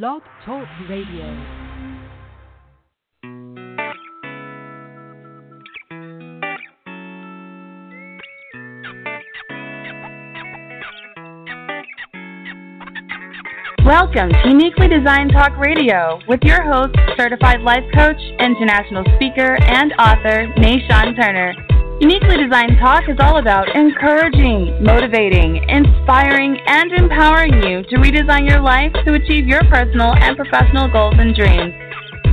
Blog Talk Radio. Welcome to Uniquely Designed Talk Radio with your host, certified life coach, international speaker, and author, Nashawn Turner. Uniquely Designed Talk is all about encouraging, motivating, inspiring, and empowering you to redesign your life to achieve your personal and professional goals and dreams.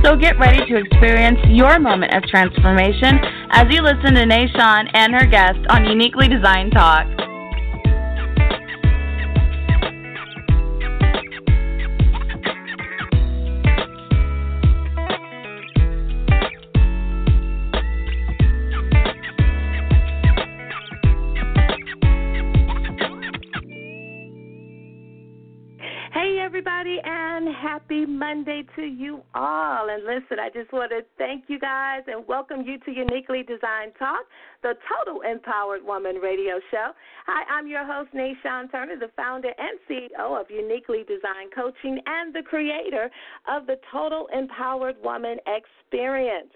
So get ready to experience your moment of transformation as you listen to Nashawn and her guests on Uniquely Designed Talk. Happy Monday to you all. And listen, I just want to thank you guys and welcome you to Uniquely Designed Talk, the Total Empowered Woman radio show. Hi, I'm your host, Nashawn Turner, the founder and CEO of Uniquely Designed Coaching and the creator of the Total Empowered Woman Experience.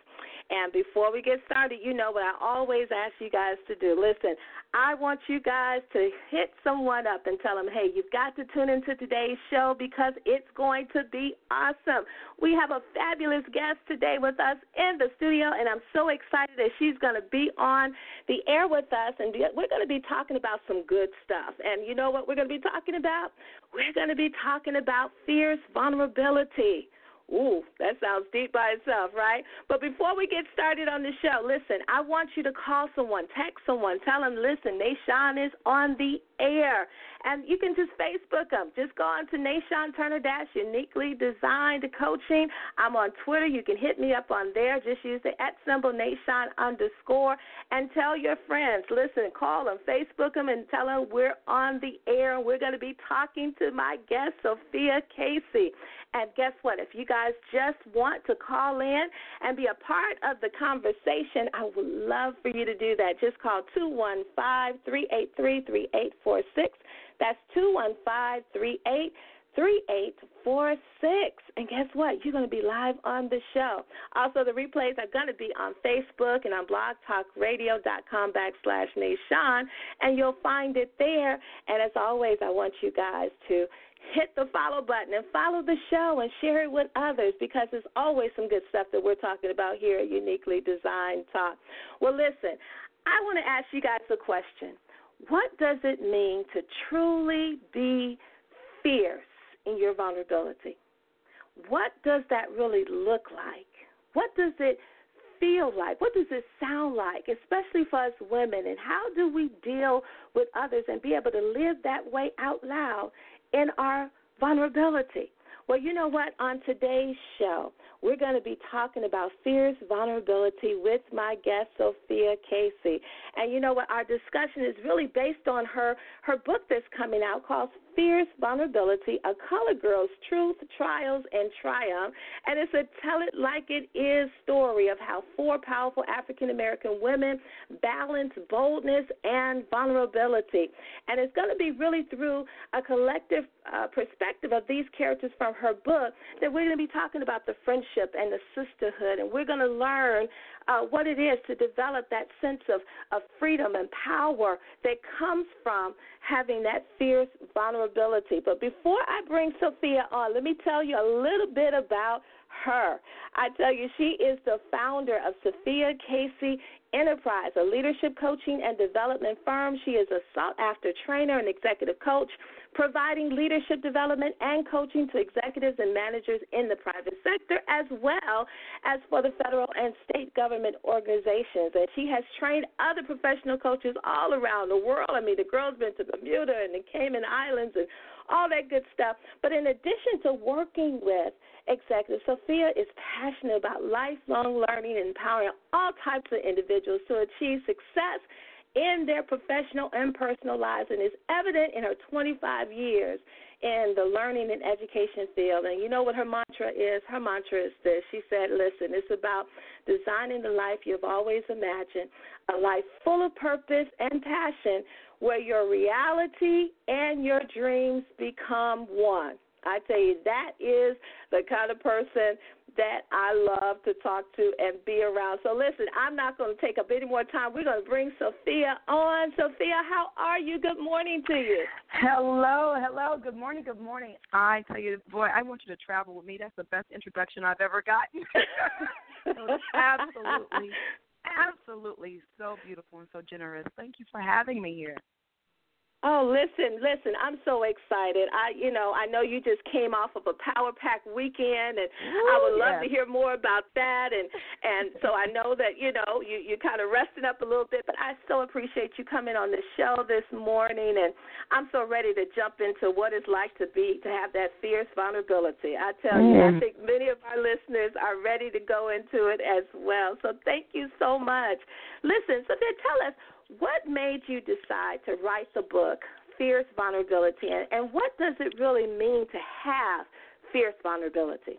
And before we get started, you know what I always ask you guys to do. Listen, I want you guys to hit someone up and tell them, hey, you've got to tune into today's show because it's going to be awesome. We have a fabulous guest today with us in the studio, and I'm so excited that she's going to be on the air with us, and we're going to be talking about some good stuff. And you know what we're going to be talking about? We're going to be talking about fierce vulnerability. Ooh, that sounds deep by itself, right? But before we get started on the show, listen, I want you to call someone, text someone, tell them, listen, Nashawn is on the air. And you can just Facebook them. Just go on to Nashawn Turner Dash Uniquely Designed Coaching. I'm on Twitter. You can hit me up on there. Just use the at symbol Nashawn underscore and tell your friends. Listen, call them, Facebook them, and tell them we're on the air. We're going to be talking to my guest, Sophia Casey. And guess what? If you guys just want to call in and be a part of the conversation, I would love for you to do that. Just call 215 383 3846. That's 215 383 3846. And guess what? You're going to be live on the show. Also, the replays are going to be on Facebook and on blogtalkradio.com backslash Nashawn, and you'll find it there. And as always, I want you guys to hit the follow button and follow the show and share it with others because there's always some good stuff that we're talking about here at Uniquely Designed Talk. Well, listen, I want to ask you guys a question. What does it mean to truly be fierce in your vulnerability? What does that really look like? What does it feel like? What does it sound like, especially for us women? And how do we deal with others and be able to live that way out loud in our vulnerability. Well, you know what? On today's show, we're going to be talking about fierce vulnerability with my guest, Sophia Casey. And you know what? Our discussion is really based on her, her book that's coming out called Fierce Vulnerability A Color Girl's Truth, Trials, and Triumph. And it's a tell it like it is story of how four powerful African American women balance boldness and vulnerability. And it's going to be really through a collective uh, perspective of these characters from her book that we're going to be talking about the friendship and the sisterhood. And we're going to learn uh, what it is to develop that sense of, of freedom and power that comes from having that fierce vulnerability. But before I bring Sophia on, let me tell you a little bit about her. I tell you, she is the founder of Sophia Casey Enterprise, a leadership coaching and development firm. She is a sought after trainer and executive coach providing leadership development and coaching to executives and managers in the private sector, as well as for the federal and state government organizations. And she has trained other professional coaches all around the world. I mean, the girl's been to Bermuda and the Cayman Islands and all that good stuff. But in addition to working with executives, Sophia is passionate about lifelong learning and empowering all types of individuals to achieve success in their professional and personal lives and is evident in her 25 years in the learning and education field. And you know what her mantra is? Her mantra is this. She said, Listen, it's about designing the life you've always imagined, a life full of purpose and passion where your reality and your dreams become one. I tell you, that is the kind of person that I love to talk to and be around. So listen, I'm not going to take up any more time. We're going to bring Sophia on. Sophia, how are you? Good morning to you. Hello, hello. Good morning, good morning. I tell you, boy, I want you to travel with me. That's the best introduction I've ever gotten. absolutely, absolutely so beautiful and so generous. Thank you for having me here. Oh, listen, listen! I'm so excited. I, you know, I know you just came off of a Power Pack weekend, and Ooh, I would love yes. to hear more about that. And and so I know that you know you you kind of resting up a little bit, but I so appreciate you coming on the show this morning, and I'm so ready to jump into what it's like to be to have that fierce vulnerability. I tell you, I Mm. think many of our listeners are ready to go into it as well. So thank you so much. Listen, so then tell us what made you decide to write the book Fierce Vulnerability, and, and what does it really mean to have fierce vulnerability?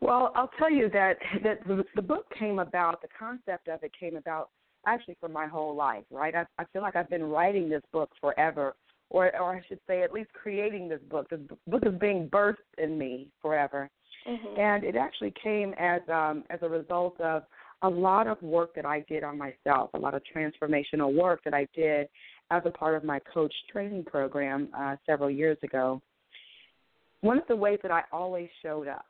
Well, I'll tell you that that the, the book came about. The concept of it came about actually for my whole life, right? I, I feel like I've been writing this book forever, or or I should say, at least creating this book. This book is being birthed in me forever, Mm-hmm. and it actually came as um, as a result of a lot of work that I did on myself, a lot of transformational work that I did as a part of my coach training program uh, several years ago. One of the ways that I always showed up,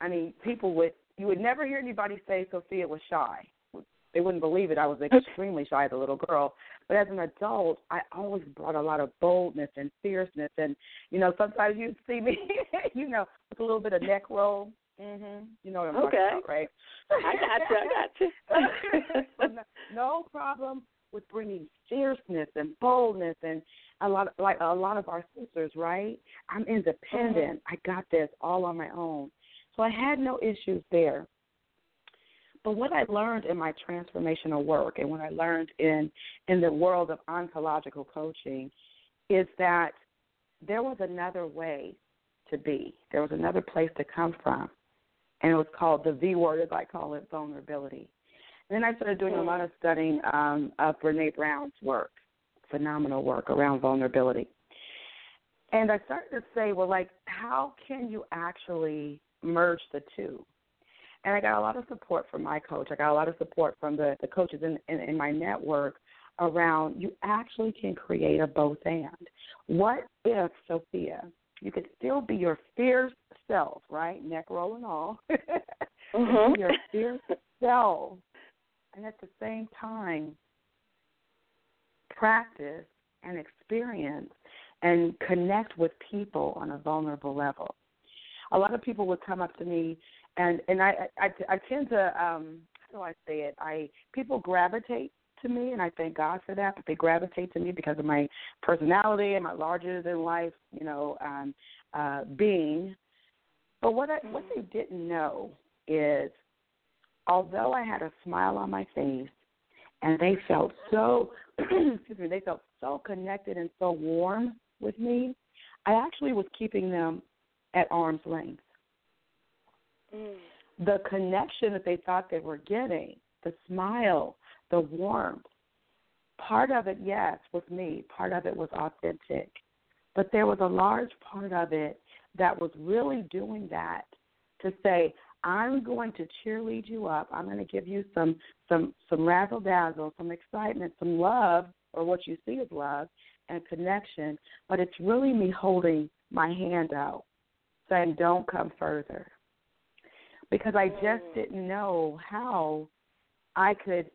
I mean, people would you would never hear anybody say Sophia was shy. They wouldn't believe it. I was extremely shy as a little girl, but as an adult, I always brought a lot of boldness and fierceness. And you know, sometimes you'd see me, you know, with a little bit of neck roll. Mhm. You know what I'm Okay. talking about, right? I got you. I got you. No, problem with bringing fierceness and boldness and a lot of, like a lot of our sisters, right? I'm independent. I got this all on my own. So I had no issues there. But what I learned in my transformational work and what I learned in in the world of ontological coaching is that there was another way to be. There was another place to come from. And it was called the V word, as I call it, vulnerability. And then I started doing a lot of studying um, of Brene Brown's work, phenomenal work around vulnerability. And I started to say, well, like, how can you actually merge the two? And I got a lot of support from my coach. I got a lot of support from the, the coaches in, in, in my network around you actually can create a both and. What if, Sophia, you could still be your fierce self, right? Neck roll and all. Mhm. Your fierce self. And at the same time, practice and experience and connect with people on a vulnerable level. A lot of people would come up to me, and and I I, I tend to um how do I say it? I people gravitate to me, and I thank God for that. But they gravitate to me because of my personality and my larger than life, you know, um, uh, being. But what I, what they didn't know is, although I had a smile on my face, and they felt so excuse me, they felt so connected and so warm with me, I actually was keeping them at arm's length. Mm. The connection that they thought they were getting, the smile, the warmth, part of it, yes, was me. Part of it was authentic. But there was a large part of it that was really doing that to say, I'm going to cheerlead you up. I'm going to give you some some some razzle dazzle, some excitement, some love, or what you see as love and connection. But it's really me holding my hand out, saying, "Don't come further," because I just mm. didn't know how I could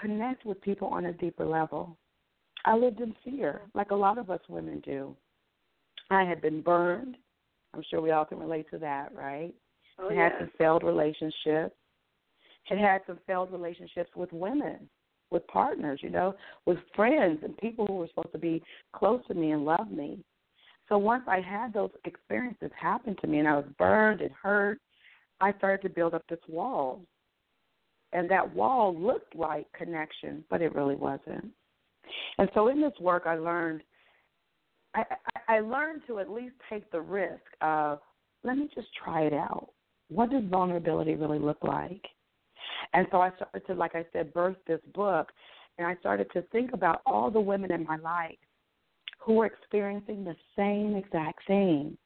connect with people on a deeper level. I lived in fear, like a lot of us women do. I had been burned. I'm sure we all can relate to that, right? Oh, had yes. some failed relationships. Had had some failed relationships with women, with partners, you know, with friends and people who were supposed to be close to me and love me. So once I had those experiences happen to me and I was burned and hurt, I started to build up this wall. And that wall looked like connection, but it really wasn't. And so in this work, I learned I, I, learned to at least take the risk of let me just try it out. What does vulnerability really look like? And so I started to, like I said, birth this book, and I started to think about all the women in my life who were experiencing the same exact thing.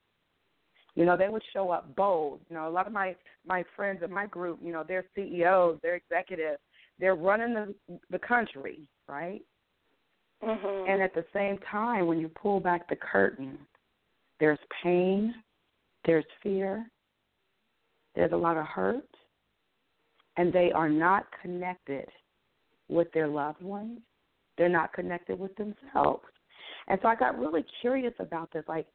You know, they would show up bold. You know, a lot of my my friends in my group, you know, they're CEOs, they're executives, they're running the the country, right? Mm-hmm. And at the same time, when you pull back the curtain, there's pain, there's fear, there's a lot of hurt, and they are not connected with their loved ones. They're not connected with themselves. And so I got really curious about this. Like,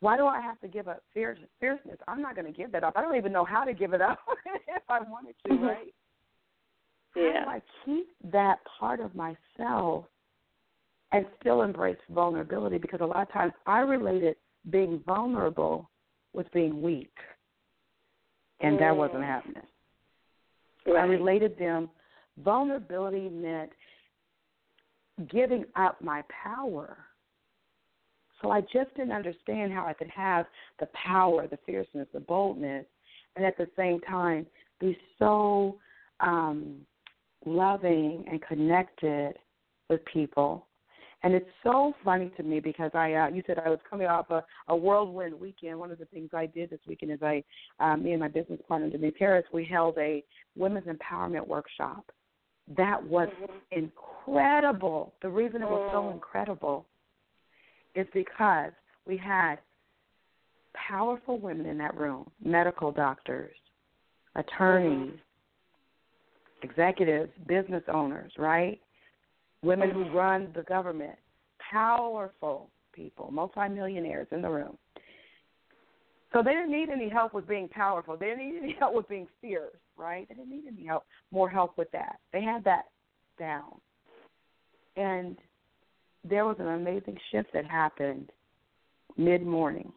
why do I have to give up fierce, fierceness? I'm not going to give that up. I don't even know how to give it up if I wanted to, mm-hmm. right? Yeah. How do I keep that part of myself and still embrace vulnerability? Because a lot of times I related being vulnerable with being weak, and mm. that wasn't happening. Right. I related them. Vulnerability meant giving up my power. So I just didn't understand how I could have the power, the fierceness, the boldness, and at the same time be so um, loving and connected with people. And it's so funny to me because I, uh, you said I was coming off a, a whirlwind weekend. One of the things I did this weekend is I, uh, me and my business partner Denise Harris, we held a women's empowerment workshop. That was mm-hmm. incredible. The reason it was so mm. incredible is because we had powerful women in that room, medical doctors, attorneys, executives, business owners, right? Women who run the government, powerful people, multimillionaires in the room. So they didn't need any help with being powerful. They didn't need any help with being fierce, right? They didn't need any help, more help with that. They had that down. And there was an amazing shift that happened mid morning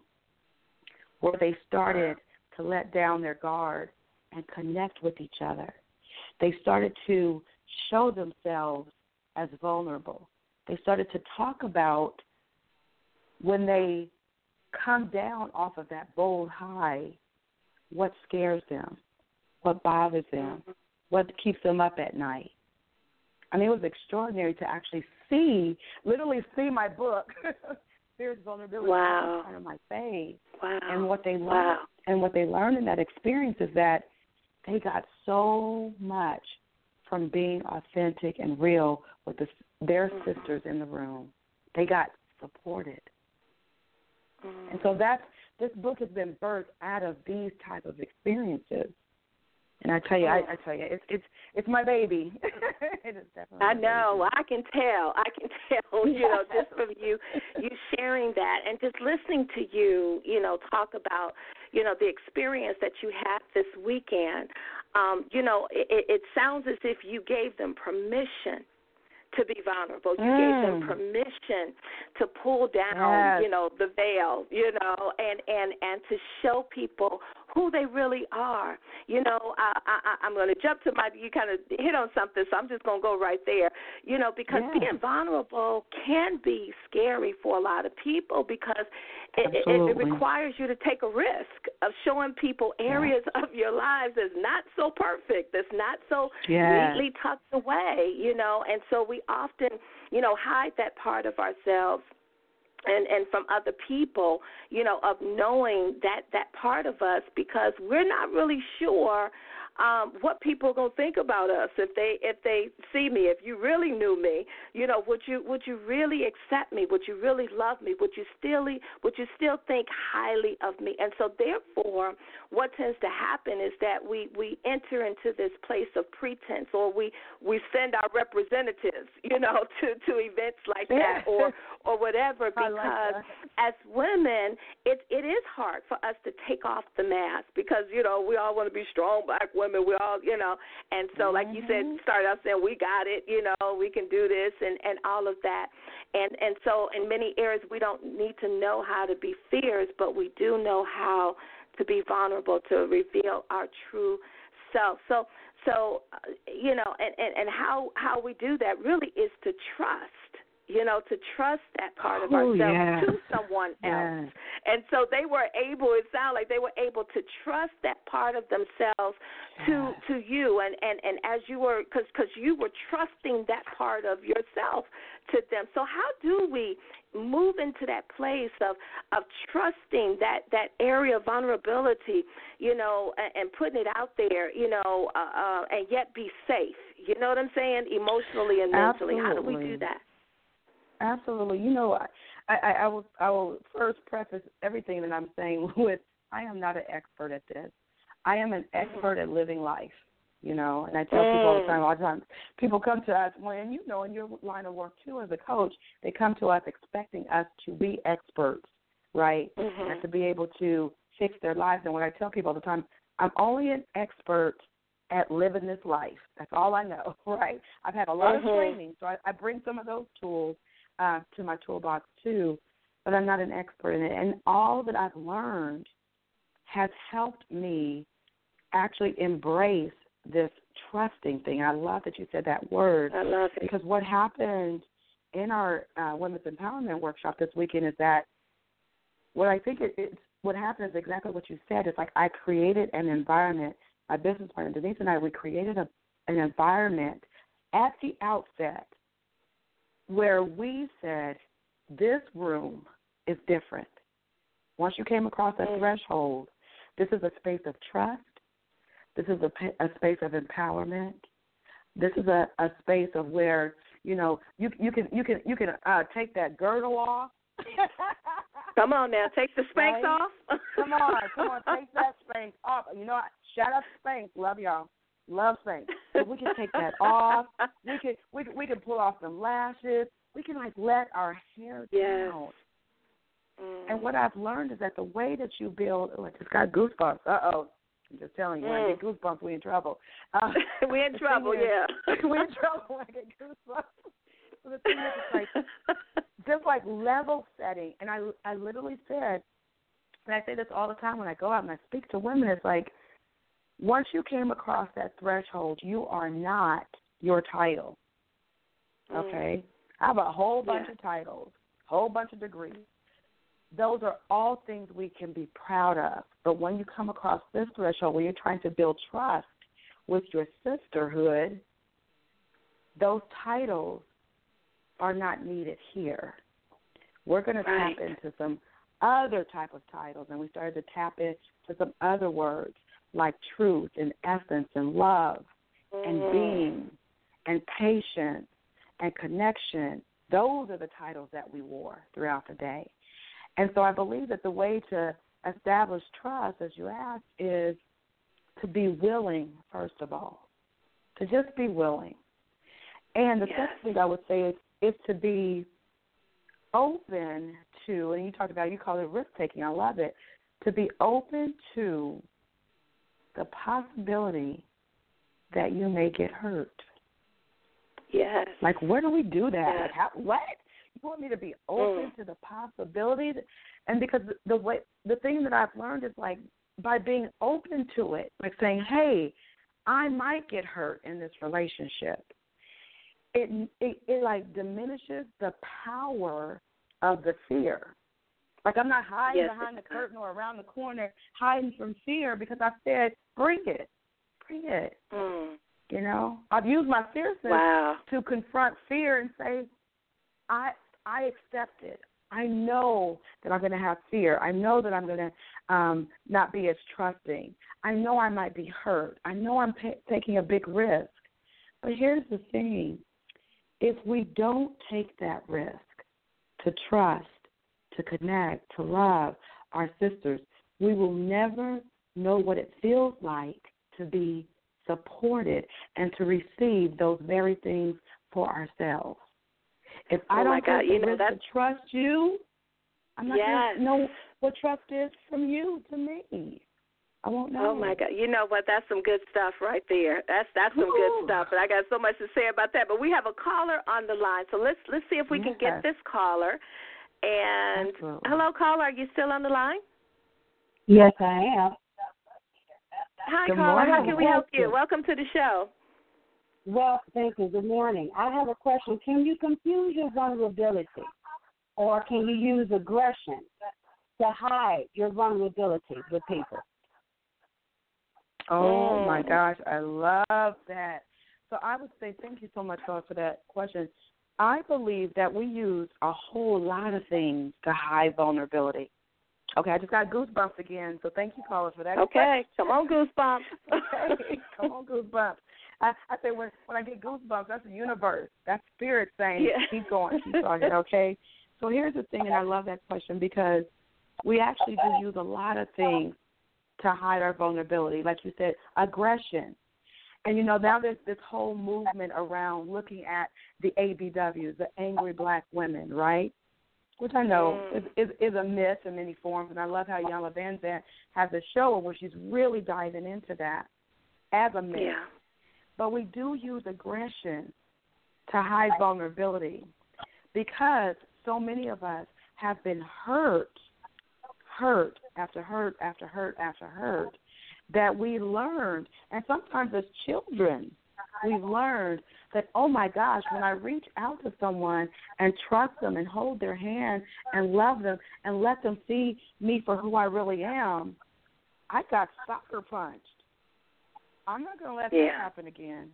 where they started to let down their guard and connect with each other. They started to show themselves as vulnerable. They started to talk about when they come down off of that bold high, what scares them, what bothers them, what keeps them up at night. Mean, it was extraordinary to actually see, literally see my book, Fierce Vulnerability, wow. in front of my face. Wow. And what they learned, wow. and what they learned in that experience is that they got so much from being authentic and real with the, their mm-hmm. sisters in the room. They got supported. Mm-hmm. And so that's this book has been birthed out of these type of experiences. And I tell you, I, I tell you, it's it's it's my baby. it is definitely. I know. I can tell. I can tell. You know, just from you, you sharing that, and just listening to you, you know, talk about, you know, the experience that you had this weekend. Um, you know, it, it sounds as if you gave them permission to be vulnerable. You mm. gave them permission to pull down, yes. you know, the veil, you know, and and and to show people who they really are. You know, I, I, I'm going to jump to my. You kind of hit on something, so I'm just going to go right there. You know, because yeah. being vulnerable can be scary for a lot of people because it, it, it requires you to take a risk of showing people areas yeah. of your lives that's not so perfect, that's not so yeah. neatly tucked away. You know, and so we often, you know, hide that part of ourselves and and from other people you know of knowing that that part of us because we're not really sure um what people are going to think about us if they if they see me if you really knew me you know would you would you really accept me? Would you really love me? Would you still would you still think highly of me? And so therefore what tends to happen is that we we enter into this place of pretense or we we send our representatives you know to to events like that or or whatever because like as women it it is hard for us to take off the mask because you know we all want to be strong black women we all you know. And so like you said Mm-hmm. start out saying we got it you know we can do this and and all of that. And and so in many areas we don't need to know how to be fierce but we do know how to be vulnerable to reveal our true self. So so uh, you know and, and and how how we do that really is to trust you know, to trust that part of Oh, ourselves yes. to someone else. Yes. And so they were able, it sounded like they were able to trust that part of themselves to Yes. to you and and and as you were cuz cuz you were trusting that part of yourself to them. So how do we move into that place of of trusting that that area of vulnerability, you know, and, and putting it out there, you know, uh, uh and yet be safe. You know what I'm saying? Emotionally and mentally. How do we do that? Absolutely. You know, I, I, I will I will first preface everything that I'm saying with I am not an expert at this. I am an expert at living life. You know, and I tell people all the time, all the time, people come to us when you know in your line of work too as a coach, they come to us expecting us to be experts, right? Mhm. And to be able to fix their lives. And what I tell people all the time, I'm only an expert at living this life. That's all I know, right? I've had a lot Mhm. of training, so I, I bring some of those tools uh, to my toolbox too, but I'm not an expert in it. And all that I've learned has helped me actually embrace this trusting thing. I love that you said that word I love it. because what happened in our uh, women's empowerment workshop this weekend is that what I think it, it's what happened is exactly what you said. It's like I created an environment. My business partner Denise and I we created a, an environment at the outset where we said this room is different. Once you came across that threshold, this is a space of trust. This is a, a space of empowerment. This is a, a space of where you know you you can you can you can uh, take that girdle off. Come on now, take the Spanx Right? off. come on, come on, take that Spanx off. You know, what? shout out to Spanx, love y'all, love Spanx. So we can take that off. We can we we can pull off some lashes. We can like let our hair Yes. down. Mm. And what I've learned is that the way that you build, oh, I just got goosebumps. Uh oh. I'm just telling you, when I get goosebumps, we in trouble. Uh, we in the trouble, is- yeah. we in trouble I get goosebumps. So the thing is, it's like just like level setting, and I I literally said, and I say this all the time when I go out and I speak to women. It's like once you came across that threshold, you are not your title. Mm. Okay, I have a whole bunch Yeah. of titles, whole bunch of degrees. Those are all things we can be proud of. But when you come across this threshold, where you're trying to build trust with your sisterhood, those titles are not needed here. We're going to Right. tap into some other type of titles, and we started to tap into some other words like truth and essence and love and Mhm. being and patience and connection. Those are the titles that we wore throughout the day. And so I believe that the way to establish trust, as you asked, is to be willing, first of all, to just be willing. And the Yes. second thing I would say is, is to be open to, and you talked about, you call it risk taking, I love it, to be open to the possibility that you may get hurt. Yes. Like, where do we do that? Yeah. Like, how, what? You want me to be open Mm. to the possibilities? And because the- the way, the thing that I've learned is like by being open to it, like saying, "Hey, I might get hurt in this relationship." It it, it like diminishes the power of the fear. Like I'm not hiding Yes, behind the curtain or around the corner hiding from fear because I said, "Bring it, bring it." Mm. You know, I've used my fierceness Wow. to confront fear and say, I I accept it. I know that I'm going to have fear. I know that I'm going to um, not be as trusting. I know I might be hurt. I know I'm pa- taking a big risk. But here's the thing: if we don't take that risk to trust, to connect, to love our sisters, we will never know what it feels like to be supported and to receive those very things for ourselves. If I Oh, don't God, you know, that's- trust you, I'm not Yes. going to know what trust is from you to me. I won't know. Oh my God! You know what? That's some good stuff right there. That's that's some good stuff. And I got so much to say about that. But we have a caller on the line, so let's let's see if we can get this caller. And Absolutely. hello, caller. Are you still on the line? Yes, I am. Hi, Good caller. How can we help you? Welcome. Welcome to the show. Well, thank you. Good morning. I have a question. Can you confuse your vulnerability, or can you use aggression to hide your vulnerability with people? Oh my gosh, I love that. So I would say thank you so much, Paul, for that question. I believe that we use a whole lot of things to hide vulnerability. Okay, I just got goosebumps again, so thank you, caller, for that. Okay, come on, goosebumps. okay, come on, goosebumps. I, I say when when I get goosebumps, that's the universe. That's spirit saying, yeah. keep going, keep talking. Okay. So here's the thing, and I love that question because we actually do use a lot of things to hide our vulnerability. Like you said, aggression. And you know now there's this whole movement around looking at the ABWs, the angry black women, right? Which I know mm. is, is is a myth in many forms, and I love how Iyanla Vanzant has a show where she's really diving into that as a myth. Yeah. But we do use aggression to hide vulnerability because so many of us have been hurt, hurt after hurt after hurt after hurt that we learned, and sometimes as children, we've learned that, oh my gosh, when I reach out to someone and trust them and hold their hand and love them and let them see me for who I really am, I got sucker punched. I'm not going to let yeah. that happen again.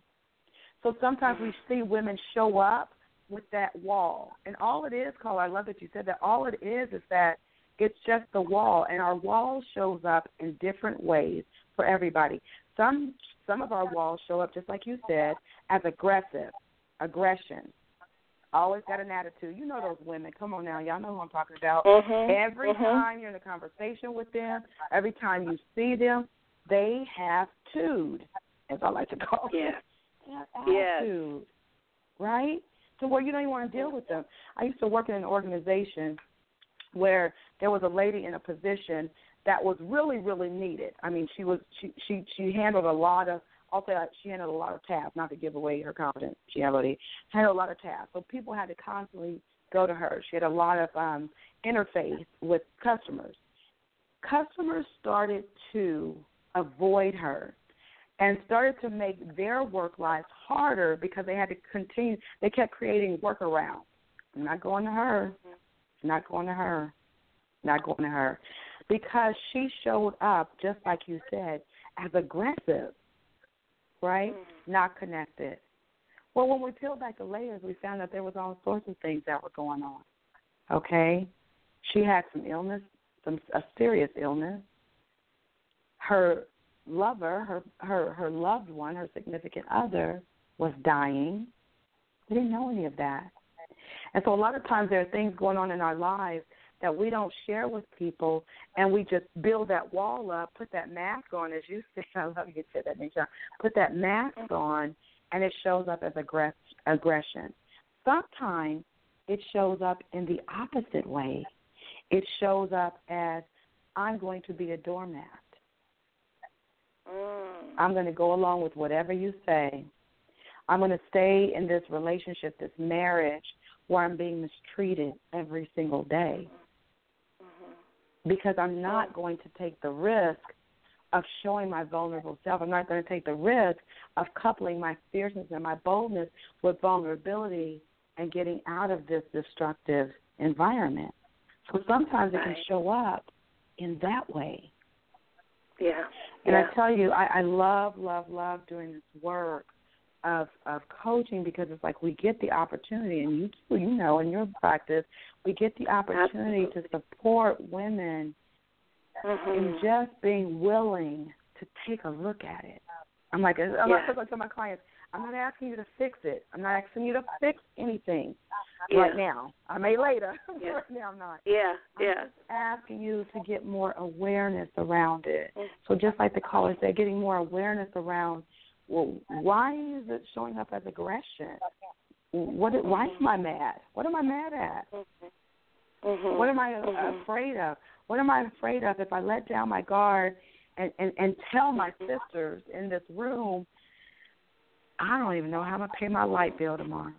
So sometimes we see women show up with that wall. And all it is, Cole, I love that you said that. All it is is that it's just the wall, and our wall shows up in different ways for everybody. Some some of our walls show up just like you said as aggressive, aggression. Always got an attitude. You know those women. Come on now, y'all know who I'm talking about. Mm-hmm. Every mm-hmm. time you're in a conversation with them, every time you see them, they have tude, as I like to call yeah. it. Have attitude, yes. right? To where you don't even want to deal with them. I used to work in an organization where there was a lady in a position that was really really needed. I mean, she was she she she handled a lot of I'll say she handled a lot of tasks, not to give away her confidentiality. Handled a lot of tasks, so people had to constantly go to her. She had a lot of um, interface with customers. Customers started to avoid her and started to make their work lives harder because they had to continue. They kept creating workarounds. I'm not going to her. Not going to her. Not going to her because she showed up just like you said as aggressive, right? Mm-hmm. Not connected. Well, when we peeled back the layers, we found that there was all sorts of things that were going on. Okay, she had some illness, some a serious illness. Her lover, her her her loved one, her significant other, was dying. We didn't know any of that, and so a lot of times there are things going on in our lives that we don't share with people, and we just build that wall up, put that mask on, as you said. I love you said that, Nisha. Put that mask on, and it shows up as aggress- aggression. Sometimes it shows up in the opposite way. It shows up as I'm going to be a doormat. Mm. I'm going to go along with whatever you say. I'm going to stay in this relationship, this marriage, where I'm being mistreated every single day because I'm not going to take the risk of showing my vulnerable self. I'm not going to take the risk of coupling my fierceness and my boldness with vulnerability and getting out of this destructive environment. So sometimes it can show up in that way. Yeah. And yeah. I tell you, I, I love, love, love doing this work of of coaching because it's like we get the opportunity, and you too, you know, in your practice, we get the opportunity Absolutely. to support women mm-hmm. in just being willing to take a look at it. I'm like, I'm Yeah. like, I tell my clients, I'm not asking you to fix it. I'm not asking you to fix anything Yeah. right now. I may later. Yeah. right now, I'm not. Yeah. I'm Yeah. asking you to get more awareness around it. Mhm. So just like the caller said, getting more awareness around well, why is it showing up as aggression? What? Why am I mad? What am I mad at? Mm-hmm. What am I Mhm. afraid of? What am I afraid of if I let down my guard and and and tell my sisters in this room, I don't even know how I'm gonna pay my light bill tomorrow.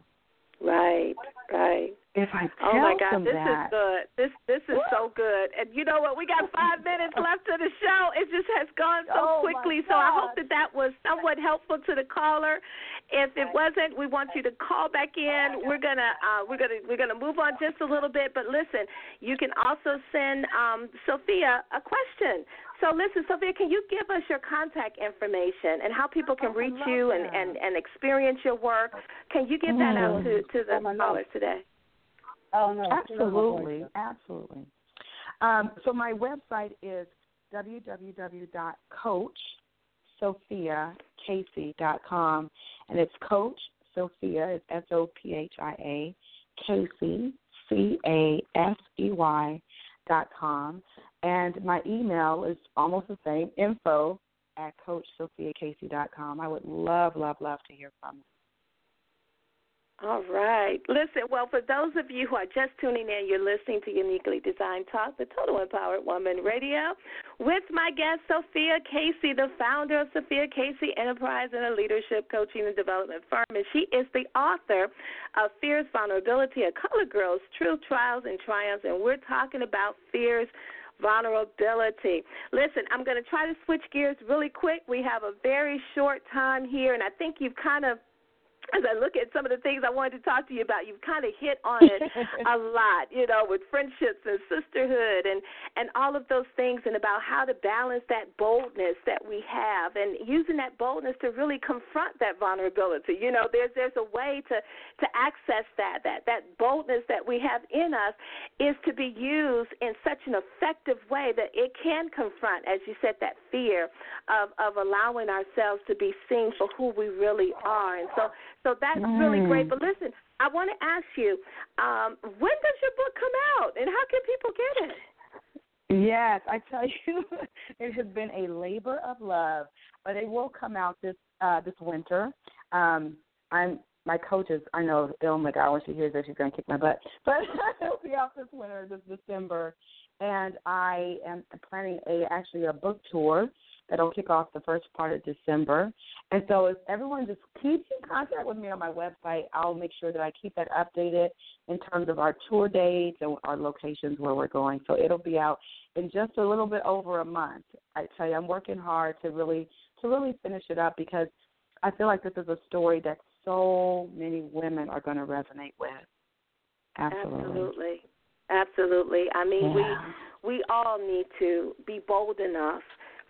Right, right. If I tell oh my God, them this that, is good. This this is so good. And you know what? We got five minutes left of the show. It just has gone so Oh, quickly. So I hope that that was somewhat helpful to the caller. If it wasn't, we want you to call back in. We're gonna uh, we're gonna we're gonna move on just a little bit. But listen, you can also send um, Sophia a question. So listen, Sophia, can you give us your contact information and how people can Oh, reach you and, and, and experience your work? Can you give that out to, to the Oh, callers today? Oh no, absolutely, absolutely. Um, so my website is www.coachsophiacasey.com, and it's Coach Sophia, it's S O P H I A, Casey, C A S E Y com, and my email is almost the same, info at coachsophiacasey dot com. I would love, love, love to hear from you. All right. Listen, well, for those of you who are just tuning in, you're listening to Uniquely Designed Talk, the Total Empowered Woman Radio, with my guest, Sophia Casey, the founder of Sophia Casey Enterprise and a leadership coaching and development firm. And she is the author of Fierce, Vulnerability, A Color Girl's True Trials and Triumphs. And we're talking about fierce vulnerability. Listen, I'm going to try to switch gears really quick. We have a very short time here, and I think you've kind of as I look at some of the things I wanted to talk to you about, you've kind of hit on it a lot, you know, with friendships and sisterhood and and all of those things, and about how to balance that boldness that we have, and using that boldness to really confront that vulnerability. You know, there's there's a way to to access that that that boldness that we have in us is to be used in such an effective way that it can confront, as you said, that fear of of allowing ourselves to be seen for who we really are, and so. So that's really great. But listen, I want to ask you, um, when does your book come out, and how can people get it? Yes, I tell you, it has been a labor of love, but it will come out this uh, this winter. Um, I'm my coach is I know oh my god when she hears this she's gonna kick my butt, but it'll be out this winter, this December, and I am planning a actually a book tour that'll kick off the first part of December. And so if everyone just keeps in contact with me on my website, I'll make sure that I keep that updated in terms of our tour dates and our locations where we're going. So it'll be out in just a little bit over a month. I tell you, I'm working hard to really to really finish it up because I feel like this is a story that so many women are going to resonate with. Absolutely. Absolutely. Absolutely. I mean, Yeah. we we all need to be bold enough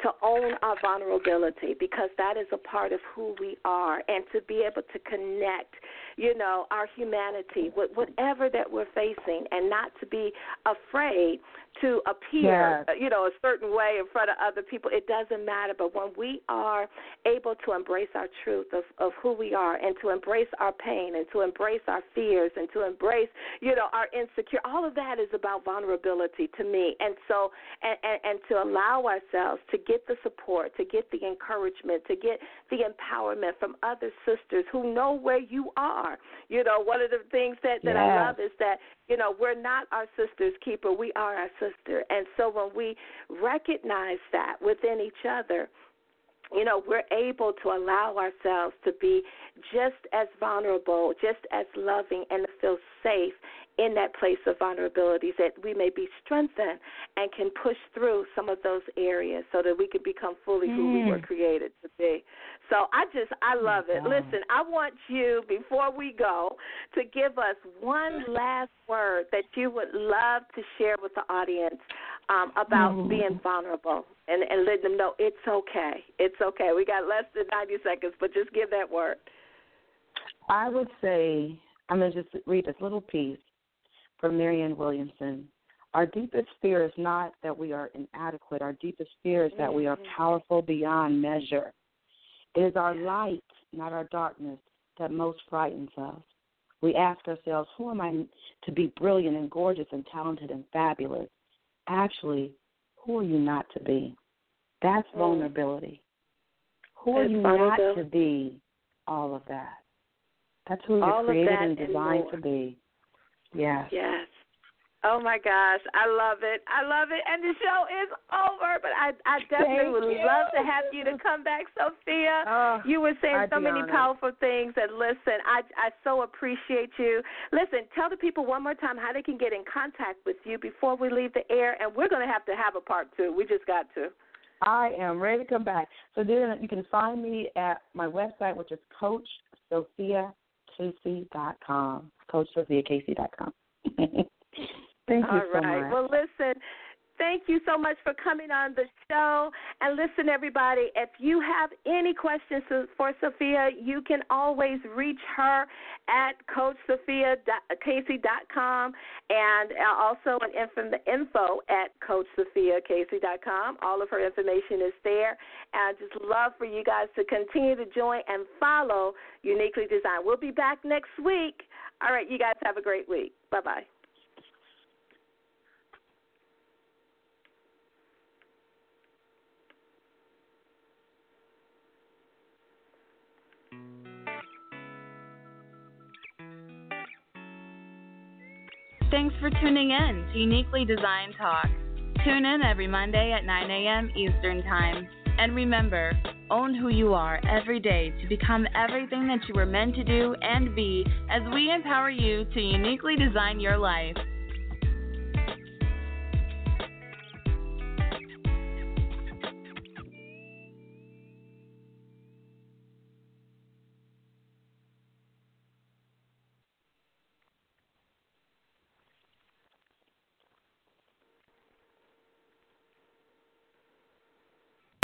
to own our vulnerability because that is a part of who we are and to be able to connect, you know, our humanity with whatever that we're facing and not to be afraid to appear, Yes. you know, a certain way in front of other people. It doesn't matter. But when we are able to embrace our truth of, of who we are and to embrace our pain and to embrace our fears and to embrace, you know, our insecure, all of that is about vulnerability to me. And so, and, and, and to allow ourselves to get the support, to get the encouragement, to get the empowerment from other sisters who know where you are. You know, one of the things that, that I love is that, you know, we're not our sister's keeper, we are our sister. And so when we recognize that within each other, you know, we're able to allow ourselves to be just as vulnerable, just as loving, and to feel safe in that place of vulnerability that we may be strengthened and can push through some of those areas so that we can become fully who we were Mm. created to be. So I just, I love it. God. Listen, I want you, before we go, to give us one last word that you would love to share with the audience um, about Mm. being vulnerable and, and letting them know it's okay. It's okay. We got less than 90 seconds, but just give that word. I would say I'm going to just read this little piece from Marianne Williamson. Our deepest fear is not that we are inadequate. Our deepest fear is that we are powerful beyond measure. It is our light, not our darkness, that most frightens us. We ask ourselves, who am I to be brilliant and gorgeous and talented and fabulous? Actually, who are you not to be? That's Mm. vulnerability. Who are you not to be? All of that. That's who you're All created and and designed to be. Yes. Yes. Oh my gosh, I love it. I love it. And the show is over, but I I definitely Thank would you. love to have you to come back, Sophia. Oh, you were saying I'd so many honored. powerful things and listen, I I so appreciate you. Listen, tell the people one more time how they can get in contact with you before we leave the air and we're going to have to have a part 2. We just got to. I am ready to come back. So then you can find me at my website, which is CoachSophiaCasey.com. CoachSophiaCasey.com. Thank you All so right. much. Well, listen, thank you so much for coming on the show. And listen, everybody, if you have any questions for Sophia, you can always reach her at CoachSophiaCasey.com and uh, also an info, info at CoachSophiaCasey.com. All of her information is there. And I just love for you guys to continue to join and follow Uniquely Designed. We'll be back next week. All right, you guys have a great week. Bye bye. Thanks for tuning in to Uniquely Designed Talk. Tune in every Monday at 9 a.m. Eastern Time. And remember, own who you are every day to become everything that you were meant to do and be as we empower you to uniquely design your life.